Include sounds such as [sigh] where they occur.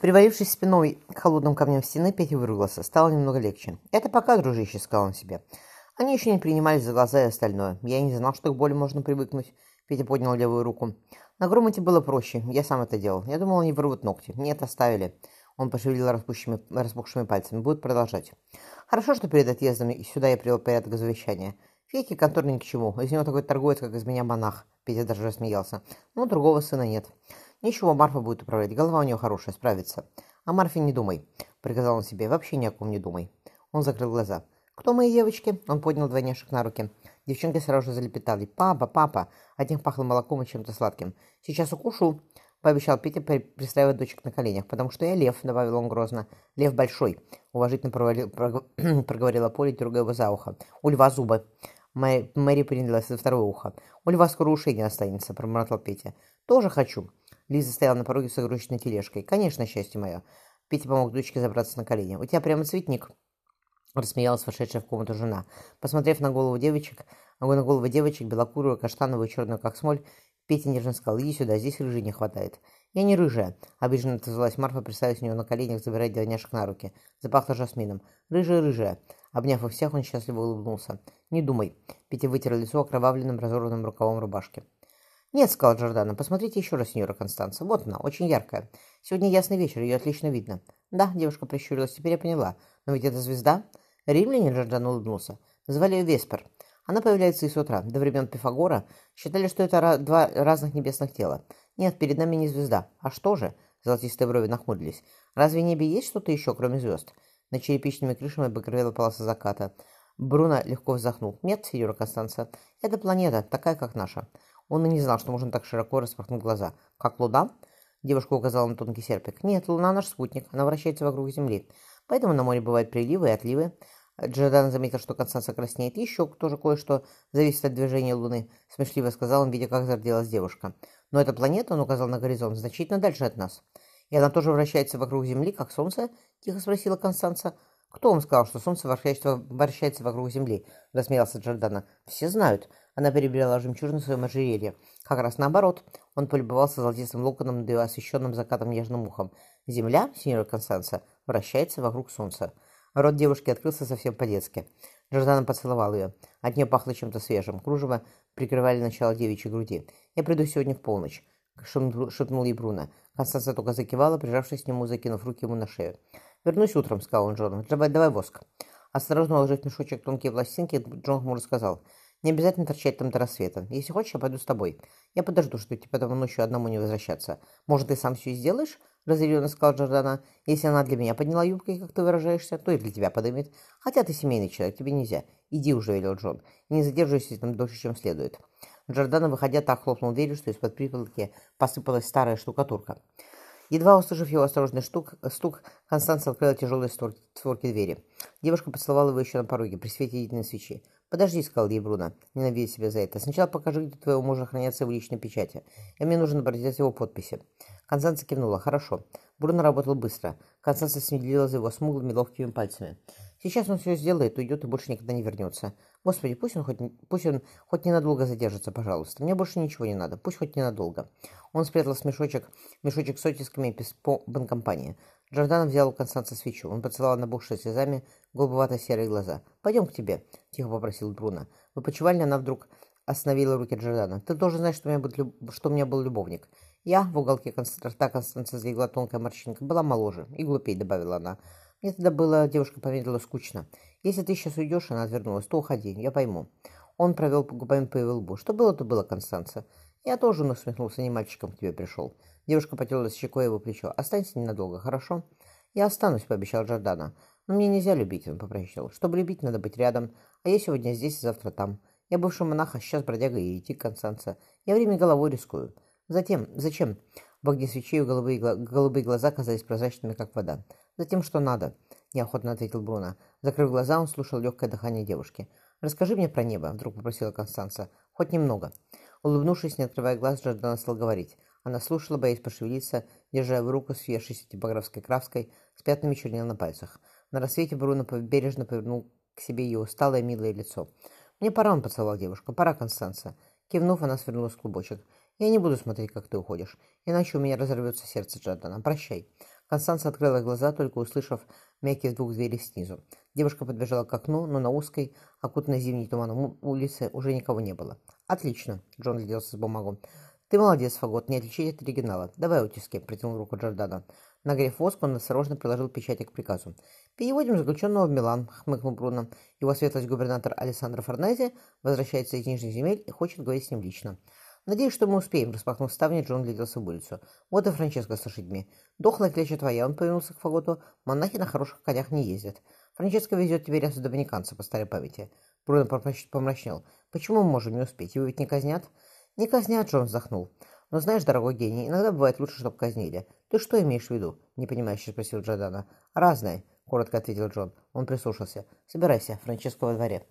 Привалившись спиной к холодным камням стены, Петя выругался. Стало немного легче. «Это пока, дружище», — сказал он себе. Они еще не принимались за глаза и остальное. Я не знал, что к боли можно привыкнуть. Петя поднял левую руку. На Громоте было проще. Я сам это делал. Я думал, они вырвут ногти. Нет, оставили. Он пошевелил распухшими, пальцами. Будет продолжать. Хорошо, что перед отъездом сюда я привел порядок завещания. Фейки конторы ни к чему. Из него такой торговец, как из меня монах. Петя даже рассмеялся. Но другого сына нет. Ничего, Марфа будет управлять. Голова у нее хорошая, справится. А Марфе не думай, приказал он себе. Вообще ни о ком не думай. Он закрыл глаза. «Кто мои девочки?» Он поднял двойняшек на руки. Девчонки сразу же залепетали. «Папа, папа!» От них пахло молоком и чем-то сладким. «Сейчас укушу!» Пообещал Петя, пристраивая дочек на коленях. «Потому что я лев», — добавил он грозно. «Лев большой», — уважительно провалил, [clears throat] проговорила Поля, дергая его за ухо. «У льва зубы». Мэри, принялась за второе ухо. «У льва скоро ушей не останется», — проморотал Петя. «Тоже хочу». Лиза стояла на пороге с огрузочной тележкой. «Конечно, счастье мое». Петя помог дочке забраться на колени. «У тебя прямо цветник». Рассмеялась вошедшая в комнату жена. Посмотрев на голову девочек, на голову девочек, белокурую, каштановую, черную, как смоль, Петя нежно сказал, иди сюда, здесь рыжей не хватает. Я не рыжая, обиженно отозвалась Марфа, приставив у нее на коленях, забирая двойняшек на руки. Запахло жасмином. Рыжая, рыжая. Обняв их всех, он счастливо улыбнулся. Не думай. Петя вытер лицо окровавленным, разорванным рукавом рубашки. «Нет», — сказал Джордана, — «посмотрите еще раз, сеньора Констанца. Вот она, очень яркая. Сегодня ясный вечер, ее отлично видно». «Да», — девушка прищурилась, — «теперь я поняла. Но ведь это звезда?» Римляне, Джордан улыбнулся, звали ее Веспер. Она появляется и с утра. До времен Пифагора считали, что это два разных небесных тела. Нет, перед нами не звезда. А что же? Золотистые брови нахмурились. Разве в небе есть что-то еще, кроме звезд? На черепичными крышами багровела полоса заката. Бруно легко вздохнул. «Нет, сеньора Констанция, это планета, такая, как наша». Он и не знал, что можно так широко распахнуть глаза. «Как луна?» Девушка указала на тонкий серпик. «Нет, луна наш спутник. Она вращается вокруг Земли. Поэтому на море бывают приливы и отливы. Джордан заметил, что Констанция краснеет. Еще тоже кое-что зависит от движения Луны, смешливо сказал он, видя, как зарделась девушка. Но эта планета, он указал на горизонт, значительно дальше от нас. И она тоже вращается вокруг Земли, как Солнце? Тихо спросила Констанция. Кто вам сказал, что Солнце вращается, вокруг Земли? Рассмеялся Джордана. Все знают. Она перебирала жемчужину в своем ожерелье. Как раз наоборот. Он полюбовался золотистым локоном над освещенным закатом нежным ухом. Земля, сеньора Констанция, вращается вокруг Солнца. Рот девушки открылся совсем по-детски. Джордана поцеловал ее. От нее пахло чем-то свежим. Кружево прикрывали начало девичьей груди. «Я приду сегодня в полночь», — шепнул ей Бруно. Констанция только закивала, прижавшись к нему, закинув руки ему на шею. «Вернусь утром», — сказал он Джону. «Давай, давай воск». Осторожно уложив в мешочек тонкие пластинки, Джон хмуро сказал. «Не обязательно торчать там до рассвета. Если хочешь, я пойду с тобой. Я подожду, что тебе потом ночью одному не возвращаться. Может, ты сам все сделаешь?» — разъяренно сказал Джордана. «Если она для меня подняла юбкой, как ты выражаешься, то и для тебя подымет. Хотя ты семейный человек, тебе нельзя. Иди уже», — велел Джон. «Не задерживайся там дольше, чем следует». Джордана, выходя, так хлопнул дверью, что из-под припылки посыпалась старая штукатурка. Едва услышав его осторожный штук, стук, Констанция открыла тяжелые створки, створки двери. Девушка поцеловала его еще на пороге, при свете единой свечи. «Подожди», — сказал ей Бруно, ненавидя себя за это. «Сначала покажи, где твоего мужа хранятся в личной печати, и мне нужно прочитать его подписи». Констанция кивнула. «Хорошо». Бруно работал быстро. Констанция следила за его смуглыми ловкими пальцами. «Сейчас он все сделает, уйдет и больше никогда не вернется. Господи, пусть он хоть, пусть он хоть ненадолго задержится, пожалуйста. Мне больше ничего не надо. Пусть хоть ненадолго». Он спрятал с мешочек, с оттисками по банкомпании. Джордан взял у Констанца свечу. Он поцеловал набухшие слезами голубовато-серые глаза. «Пойдем к тебе», — тихо попросил Бруно. В опочивальне она вдруг остановила руки Джордана. «Ты должен знать, что у меня был, люб... что у меня был любовник. Я, в уголке рта Констанция залегла тонкая морщинка, была моложе и глупей», — добавила она. «Мне тогда было, девушка помедлила, скучно. Если ты сейчас уйдешь, она отвернулась, то уходи, я пойму». Он провел губами по его лбу. «Что было, то было, Констанция. Я тоже насмехнулся, не мальчиком к тебе пришел». Девушка потерлась щекой его плечо. «Останься ненадолго, хорошо?» «Я останусь», — пообещал Джордана. «Но мне нельзя любить», — он попросил. «Чтобы любить, надо быть рядом. А я сегодня здесь, завтра там. Я бывший монах, а сейчас бродяга и идти Констанция. Я время головой рискую». «Затем, зачем?» В огне свечей голубые, голубые глаза казались прозрачными, как вода. «Затем, что надо», — неохотно ответил Бруно. Закрыв глаза, он слушал легкое дыхание девушки. «Расскажи мне про небо», — вдруг попросила Констанция. «Хоть немного». Улыбнувшись, не открывая глаз, Джордана стал говорить. Она слушала, боясь пошевелиться, держа в руку съевшейся типографской краской с пятнами чернил на пальцах. На рассвете Бруно бережно повернул к себе ее усталое милое лицо. «Мне пора», — он поцеловал девушку. «Пора, Констанция». Кивнув, она свернулась в клубочек. Я не буду смотреть, как ты уходишь, иначе у меня разорвется сердце Джордана. Прощай». Констанция открыла глаза, только услышав мягкий звук двери снизу. Девушка подбежала к окну, но на узкой, окутанной зимней туманом улице уже никого не было. «Отлично!» — Джон гляделся с бумагу. «Ты молодец, Фагот, не отличить от оригинала. Давай утиски», — протянул руку Джордана. Нагрев воск, он осторожно приложил печати к приказу. «Переводим заключенного в Милан», — хмыкнул Бруно. «Его светлость губернатор Александр Форнези возвращается из Нижних земель и хочет говорить с ним лично». «Надеюсь, что мы успеем», — распахнув ставни, Джон гляделся в улицу. «Вот и Франческо с лошадьми. Дохлая кляча твоя», — он повернулся к Фаготу. «Монахи на хороших конях не ездят. Франческо везет тебе рясу доминиканца по старой памяти». Бруно помрачнел. «Почему мы можем не успеть? Его ведь не казнят?» «Не казнят», — Джон вздохнул. «Но знаешь, дорогой гений, иногда бывает лучше, чтобы казнили. Ты что имеешь в виду?» — непонимающе спросил Джордана. «Разное», — коротко ответил Джон. Он прислушался. «Собирайся, Франческо во дворе».